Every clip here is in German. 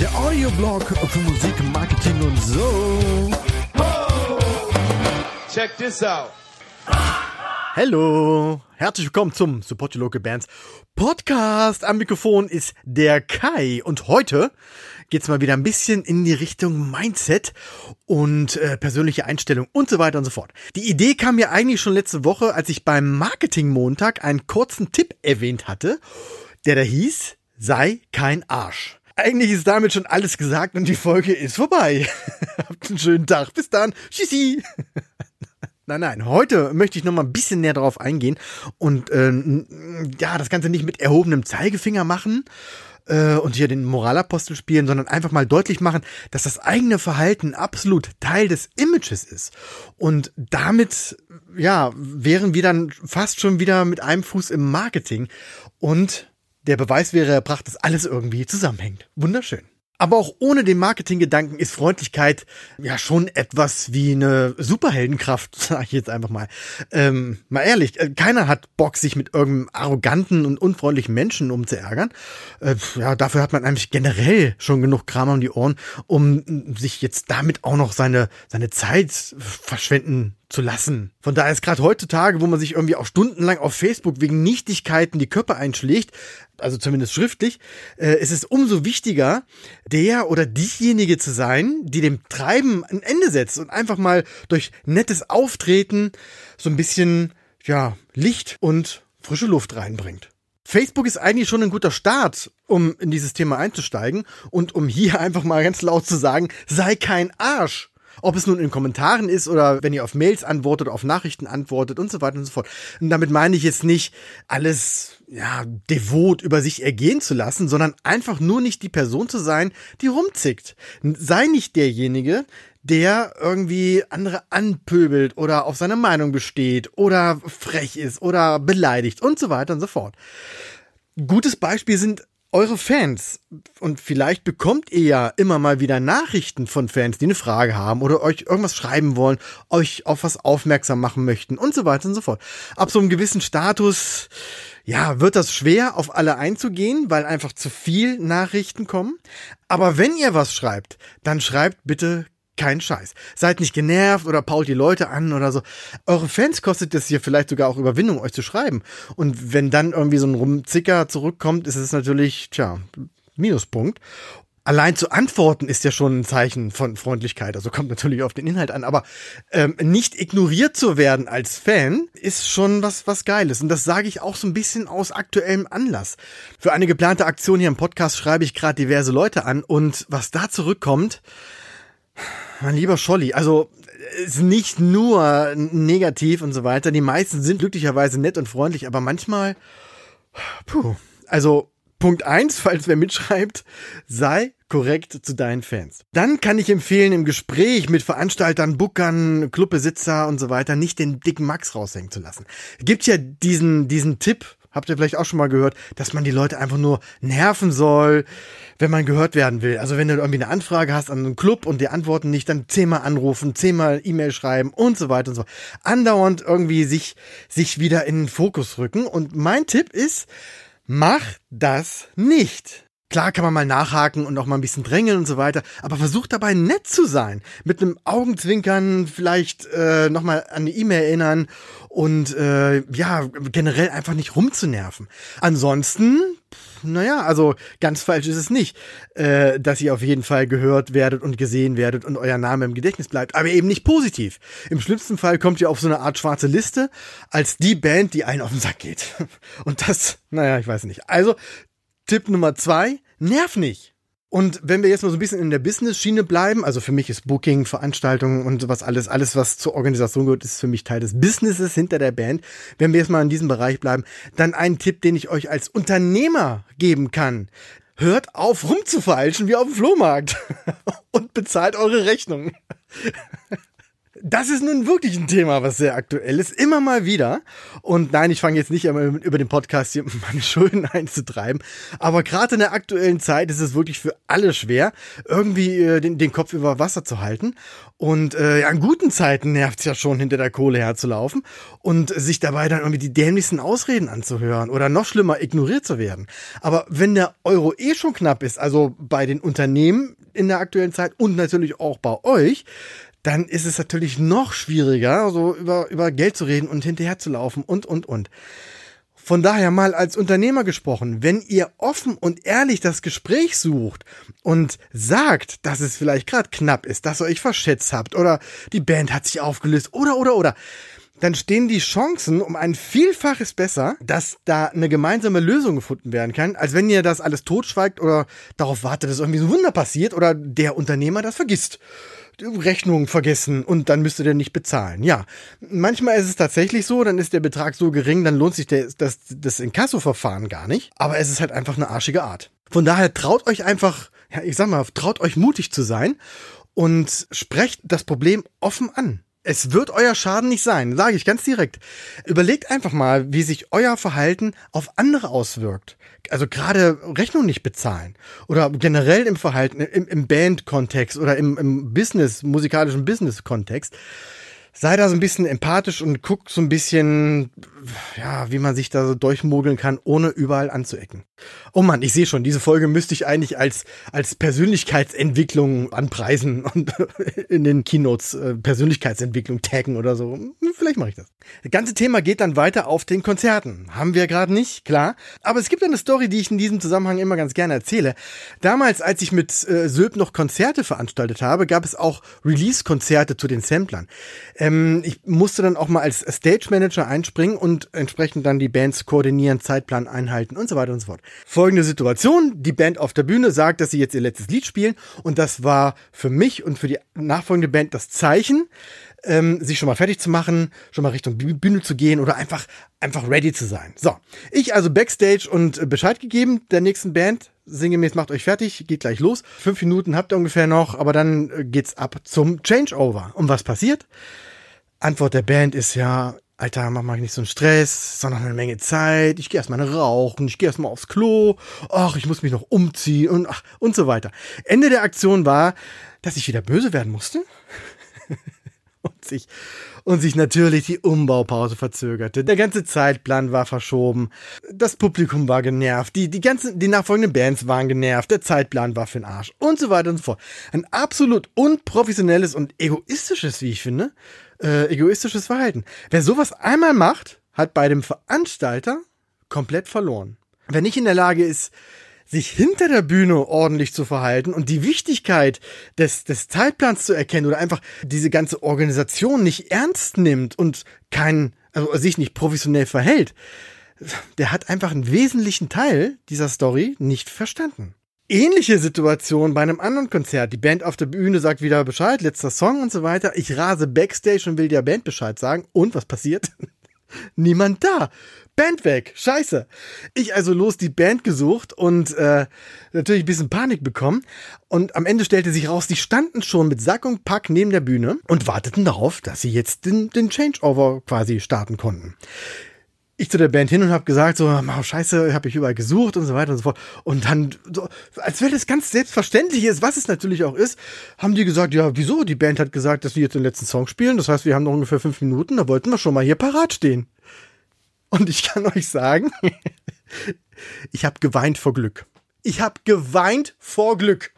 Der Audioblog für Musik, Marketing und so. Check this out. Hallo, herzlich willkommen zum Support Your Local Bands Podcast. Am Mikrofon ist der Kai und heute geht's mal wieder ein bisschen in die Richtung Mindset und äh, persönliche Einstellung und so weiter und so fort. Die Idee kam mir eigentlich schon letzte Woche, als ich beim Marketing Montag einen kurzen Tipp erwähnt hatte, der da hieß, sei kein Arsch. Eigentlich ist damit schon alles gesagt und die Folge ist vorbei. Habt einen schönen Tag. Bis dann. Tschüssi. Nein, nein, heute möchte ich noch mal ein bisschen näher darauf eingehen und äh, ja, das Ganze nicht mit erhobenem Zeigefinger machen äh, und hier den Moralapostel spielen, sondern einfach mal deutlich machen, dass das eigene Verhalten absolut Teil des Images ist. Und damit, ja, wären wir dann fast schon wieder mit einem Fuß im Marketing und der Beweis wäre erbracht, dass alles irgendwie zusammenhängt. Wunderschön. Aber auch ohne den Marketinggedanken ist Freundlichkeit ja schon etwas wie eine Superheldenkraft, sag ich jetzt einfach mal. Ähm, mal ehrlich, äh, keiner hat Bock, sich mit irgendeinem arroganten und unfreundlichen Menschen umzuärgern. Äh, ja, dafür hat man eigentlich generell schon genug Kram um die Ohren, um sich jetzt damit auch noch seine, seine Zeit verschwenden zu lassen. Von daher ist gerade heutzutage, wo man sich irgendwie auch stundenlang auf Facebook wegen Nichtigkeiten die Köpfe einschlägt, also zumindest schriftlich, äh, ist es umso wichtiger, der oder diejenige zu sein, die dem Treiben ein Ende setzt und einfach mal durch nettes Auftreten so ein bisschen, ja, Licht und frische Luft reinbringt. Facebook ist eigentlich schon ein guter Start, um in dieses Thema einzusteigen und um hier einfach mal ganz laut zu sagen, sei kein Arsch. Ob es nun in Kommentaren ist oder wenn ihr auf Mails antwortet, auf Nachrichten antwortet und so weiter und so fort. Und damit meine ich jetzt nicht alles, ja, devot über sich ergehen zu lassen, sondern einfach nur nicht die Person zu sein, die rumzickt. Sei nicht derjenige, der irgendwie andere anpöbelt oder auf seine Meinung besteht oder frech ist oder beleidigt und so weiter und so fort. Gutes Beispiel sind eure Fans, und vielleicht bekommt ihr ja immer mal wieder Nachrichten von Fans, die eine Frage haben oder euch irgendwas schreiben wollen, euch auf was aufmerksam machen möchten und so weiter und so fort. Ab so einem gewissen Status, ja, wird das schwer, auf alle einzugehen, weil einfach zu viel Nachrichten kommen. Aber wenn ihr was schreibt, dann schreibt bitte kein Scheiß. Seid nicht genervt oder pault die Leute an oder so. Eure Fans kostet es hier vielleicht sogar auch Überwindung, euch zu schreiben. Und wenn dann irgendwie so ein Rumzicker zurückkommt, ist es natürlich, tja, Minuspunkt. Allein zu antworten ist ja schon ein Zeichen von Freundlichkeit. Also kommt natürlich auf den Inhalt an. Aber ähm, nicht ignoriert zu werden als Fan ist schon was, was Geiles. Und das sage ich auch so ein bisschen aus aktuellem Anlass. Für eine geplante Aktion hier im Podcast schreibe ich gerade diverse Leute an. Und was da zurückkommt, mein lieber Scholli, also ist nicht nur negativ und so weiter. Die meisten sind glücklicherweise nett und freundlich, aber manchmal, puh, also Punkt eins, falls wer mitschreibt, sei korrekt zu deinen Fans. Dann kann ich empfehlen, im Gespräch mit Veranstaltern, Bookern, Clubbesitzer und so weiter nicht den dicken Max raushängen zu lassen. Gibt ja diesen, diesen Tipp, habt ihr vielleicht auch schon mal gehört, dass man die Leute einfach nur nerven soll, wenn man gehört werden will. Also wenn du irgendwie eine Anfrage hast an einen Club und die antworten nicht, dann zehnmal anrufen, zehnmal E-Mail schreiben und so weiter und so. Andauernd irgendwie sich, sich wieder in den Fokus rücken. Und mein Tipp ist, mach das nicht. Klar kann man mal nachhaken und auch mal ein bisschen drängeln und so weiter, aber versucht dabei nett zu sein. Mit einem Augenzwinkern vielleicht äh, nochmal an eine E-Mail erinnern und äh, ja, generell einfach nicht rumzunerven. Ansonsten, naja, also ganz falsch ist es nicht, äh, dass ihr auf jeden Fall gehört werdet und gesehen werdet und euer Name im Gedächtnis bleibt, aber eben nicht positiv. Im schlimmsten Fall kommt ihr auf so eine Art schwarze Liste als die Band, die einen auf den Sack geht. Und das, naja, ich weiß nicht. Also Tipp Nummer zwei, nerv nicht. Und wenn wir jetzt mal so ein bisschen in der Business-Schiene bleiben, also für mich ist Booking, Veranstaltungen und sowas alles, alles, was zur Organisation gehört, ist für mich Teil des Businesses hinter der Band. Wenn wir jetzt mal in diesem Bereich bleiben, dann ein Tipp, den ich euch als Unternehmer geben kann. Hört auf rumzufeilschen wie auf dem Flohmarkt und bezahlt eure Rechnungen. Das ist nun wirklich ein Thema, was sehr aktuell ist, immer mal wieder. Und nein, ich fange jetzt nicht über den Podcast hier meine Schulden einzutreiben. Aber gerade in der aktuellen Zeit ist es wirklich für alle schwer, irgendwie äh, den, den Kopf über Wasser zu halten. Und äh, ja, in guten Zeiten nervt es ja schon, hinter der Kohle herzulaufen und sich dabei dann irgendwie die dämlichsten Ausreden anzuhören oder noch schlimmer ignoriert zu werden. Aber wenn der Euro eh schon knapp ist, also bei den Unternehmen in der aktuellen Zeit und natürlich auch bei euch, dann ist es natürlich noch schwieriger, so über, über Geld zu reden und hinterher zu laufen und, und, und. Von daher mal als Unternehmer gesprochen, wenn ihr offen und ehrlich das Gespräch sucht und sagt, dass es vielleicht gerade knapp ist, dass ihr euch verschätzt habt oder die Band hat sich aufgelöst oder, oder, oder, dann stehen die Chancen um ein Vielfaches besser, dass da eine gemeinsame Lösung gefunden werden kann, als wenn ihr das alles totschweigt oder darauf wartet, dass irgendwie so ein Wunder passiert oder der Unternehmer das vergisst. Rechnung vergessen und dann müsst ihr den nicht bezahlen. Ja, manchmal ist es tatsächlich so, dann ist der Betrag so gering, dann lohnt sich der, das, das Inkasso-Verfahren gar nicht. Aber es ist halt einfach eine arschige Art. Von daher traut euch einfach, ja, ich sag mal, traut euch mutig zu sein und sprecht das Problem offen an. Es wird euer Schaden nicht sein, sage ich ganz direkt. Überlegt einfach mal, wie sich euer Verhalten auf andere auswirkt. Also gerade Rechnung nicht bezahlen oder generell im Verhalten, im, im Band-Kontext oder im, im Business, musikalischen Business-Kontext sei da so ein bisschen empathisch und guck so ein bisschen, ja, wie man sich da so durchmogeln kann, ohne überall anzuecken. Oh Mann, ich sehe schon, diese Folge müsste ich eigentlich als, als Persönlichkeitsentwicklung anpreisen und in den Keynotes äh, Persönlichkeitsentwicklung taggen oder so. Hm, vielleicht mache ich das. Das ganze Thema geht dann weiter auf den Konzerten. Haben wir gerade nicht, klar. Aber es gibt eine Story, die ich in diesem Zusammenhang immer ganz gerne erzähle. Damals, als ich mit äh, Sylp noch Konzerte veranstaltet habe, gab es auch Release-Konzerte zu den Samplern. Ähm, ich musste dann auch mal als Stage Manager einspringen und entsprechend dann die Bands koordinieren, Zeitplan einhalten und so weiter und so fort. Folgende Situation, die Band auf der Bühne sagt, dass sie jetzt ihr letztes Lied spielen und das war für mich und für die nachfolgende Band das Zeichen, ähm, sich schon mal fertig zu machen, schon mal Richtung Bühne zu gehen oder einfach, einfach ready zu sein. So, ich also Backstage und äh, Bescheid gegeben der nächsten Band, sinngemäß macht euch fertig, geht gleich los. Fünf Minuten habt ihr ungefähr noch, aber dann äh, geht's ab zum Changeover. Und was passiert? Antwort der Band ist ja, Alter, mach mal nicht so einen Stress, sondern eine Menge Zeit. Ich gehe erstmal rauchen, ich gehe erstmal aufs Klo. Ach, ich muss mich noch umziehen und ach, und so weiter. Ende der Aktion war, dass ich wieder böse werden musste. und sich, und sich natürlich die Umbaupause verzögerte. Der ganze Zeitplan war verschoben. Das Publikum war genervt. Die, die ganzen, die nachfolgenden Bands waren genervt. Der Zeitplan war für den Arsch. Und so weiter und so fort. Ein absolut unprofessionelles und egoistisches, wie ich finde, äh, egoistisches Verhalten. Wer sowas einmal macht, hat bei dem Veranstalter komplett verloren. Wer nicht in der Lage ist, sich hinter der Bühne ordentlich zu verhalten und die Wichtigkeit des, des Zeitplans zu erkennen oder einfach diese ganze Organisation nicht ernst nimmt und kein, also sich nicht professionell verhält, der hat einfach einen wesentlichen Teil dieser Story nicht verstanden ähnliche Situation bei einem anderen Konzert. Die Band auf der Bühne sagt wieder Bescheid, letzter Song und so weiter. Ich rase backstage und will der Band Bescheid sagen. Und was passiert? Niemand da. Band weg. Scheiße. Ich also los die Band gesucht und äh, natürlich ein bisschen Panik bekommen. Und am Ende stellte sich raus, die standen schon mit Sack und Pack neben der Bühne und warteten darauf, dass sie jetzt den, den Changeover quasi starten konnten ich zu der Band hin und habe gesagt, so, oh, scheiße, habe ich überall gesucht und so weiter und so fort. Und dann, so, als wenn das ganz selbstverständlich ist, was es natürlich auch ist, haben die gesagt, ja, wieso? Die Band hat gesagt, dass wir jetzt den letzten Song spielen. Das heißt, wir haben noch ungefähr fünf Minuten, da wollten wir schon mal hier parat stehen. Und ich kann euch sagen, ich habe geweint vor Glück. Ich habe geweint vor Glück.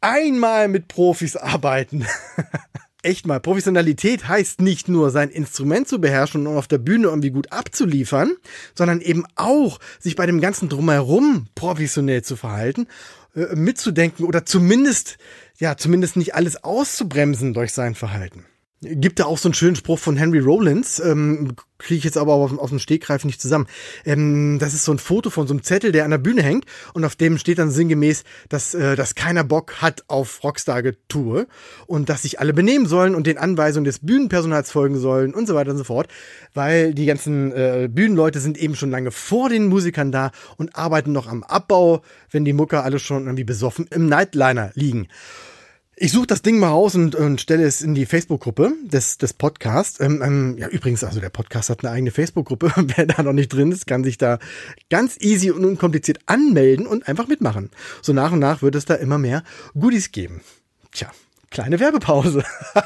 Einmal mit Profis arbeiten. echt mal, Professionalität heißt nicht nur sein Instrument zu beherrschen und auf der Bühne irgendwie gut abzuliefern, sondern eben auch sich bei dem ganzen drumherum professionell zu verhalten, äh, mitzudenken oder zumindest, ja, zumindest nicht alles auszubremsen durch sein Verhalten. Gibt da auch so einen schönen Spruch von Henry Rollins, ähm, kriege ich jetzt aber auf, aus dem Stegreif nicht zusammen. Ähm, das ist so ein Foto von so einem Zettel, der an der Bühne hängt und auf dem steht dann sinngemäß, dass, äh, dass keiner Bock hat auf Rockstar-Getue und dass sich alle benehmen sollen und den Anweisungen des Bühnenpersonals folgen sollen und so weiter und so fort, weil die ganzen äh, Bühnenleute sind eben schon lange vor den Musikern da und arbeiten noch am Abbau, wenn die Mucker alle schon irgendwie besoffen im Nightliner liegen. Ich suche das Ding mal raus und, und stelle es in die Facebook-Gruppe des, des Podcasts. Ähm, ähm, ja, übrigens, also der Podcast hat eine eigene Facebook-Gruppe. Wer da noch nicht drin ist, kann sich da ganz easy und unkompliziert anmelden und einfach mitmachen. So nach und nach wird es da immer mehr Goodies geben. Tja, kleine Werbepause.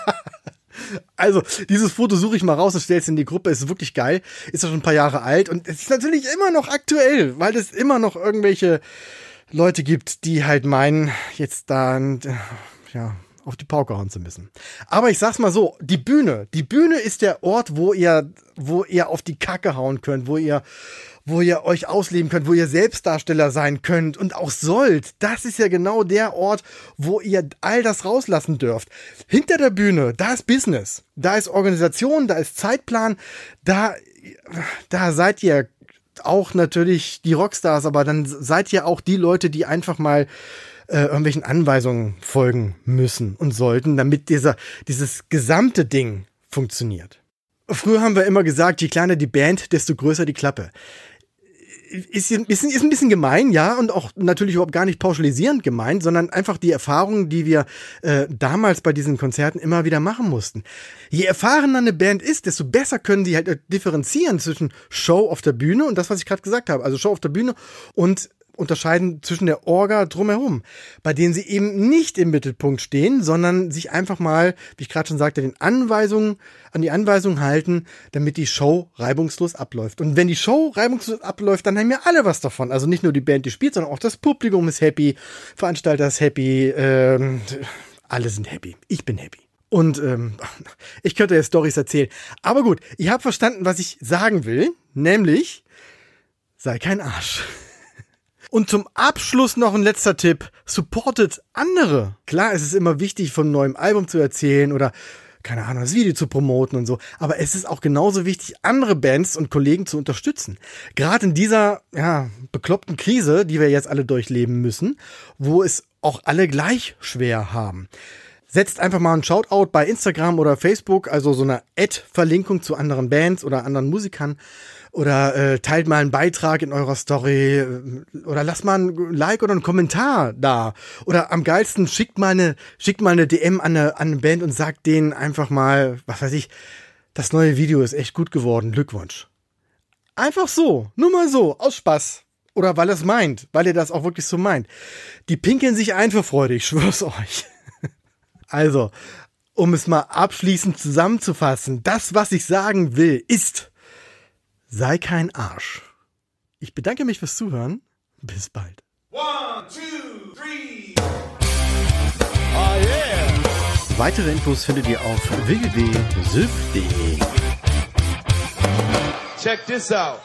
Also, dieses Foto suche ich mal raus und stelle es in die Gruppe. Ist wirklich geil. Ist ja schon ein paar Jahre alt und es ist natürlich immer noch aktuell, weil es immer noch irgendwelche Leute gibt, die halt meinen, jetzt da ja, auf die Pauke hauen zu müssen. Aber ich sag's mal so, die Bühne, die Bühne ist der Ort, wo ihr, wo ihr auf die Kacke hauen könnt, wo ihr, wo ihr euch ausleben könnt, wo ihr Selbstdarsteller sein könnt und auch sollt. Das ist ja genau der Ort, wo ihr all das rauslassen dürft. Hinter der Bühne, da ist Business, da ist Organisation, da ist Zeitplan, da, da seid ihr auch natürlich die Rockstars, aber dann seid ihr auch die Leute, die einfach mal äh, irgendwelchen Anweisungen folgen müssen und sollten, damit dieser, dieses gesamte Ding funktioniert. Früher haben wir immer gesagt, je kleiner die Band, desto größer die Klappe ist, ist, ist ein bisschen gemein, ja, und auch natürlich überhaupt gar nicht pauschalisierend gemeint, sondern einfach die Erfahrungen, die wir äh, damals bei diesen Konzerten immer wieder machen mussten. Je erfahrener eine Band ist, desto besser können sie halt differenzieren zwischen Show auf der Bühne und das, was ich gerade gesagt habe, also Show auf der Bühne und unterscheiden zwischen der Orga drumherum, bei denen sie eben nicht im Mittelpunkt stehen, sondern sich einfach mal, wie ich gerade schon sagte, den Anweisungen, an die Anweisungen halten, damit die Show reibungslos abläuft. Und wenn die Show reibungslos abläuft, dann haben ja alle was davon. Also nicht nur die Band, die spielt, sondern auch das Publikum ist happy, Veranstalter ist happy, ähm, alle sind happy. Ich bin happy. Und ähm, ich könnte ja Stories erzählen. Aber gut, ich habe verstanden, was ich sagen will, nämlich sei kein Arsch. Und zum Abschluss noch ein letzter Tipp. Supportet andere. Klar, es ist immer wichtig, von neuen Album zu erzählen oder keine Ahnung, das Video zu promoten und so. Aber es ist auch genauso wichtig, andere Bands und Kollegen zu unterstützen. Gerade in dieser, ja, bekloppten Krise, die wir jetzt alle durchleben müssen, wo es auch alle gleich schwer haben. Setzt einfach mal ein Shoutout bei Instagram oder Facebook, also so eine Ad-Verlinkung zu anderen Bands oder anderen Musikern oder äh, teilt mal einen Beitrag in eurer Story äh, oder lasst mal ein Like oder einen Kommentar da. Oder am geilsten schickt mal eine, schickt mal eine DM an eine, an eine Band und sagt denen einfach mal, was weiß ich, das neue Video ist echt gut geworden, Glückwunsch. Einfach so, nur mal so, aus Spaß. Oder weil es meint, weil ihr das auch wirklich so meint. Die pinkeln sich ein für Freude, ich schwör's euch. Also, um es mal abschließend zusammenzufassen, das, was ich sagen will, ist, Sei kein Arsch. Ich bedanke mich fürs Zuhören. Bis bald. One, two, three. Oh yeah. Weitere Infos findet ihr auf www.sylph.de. Check this out.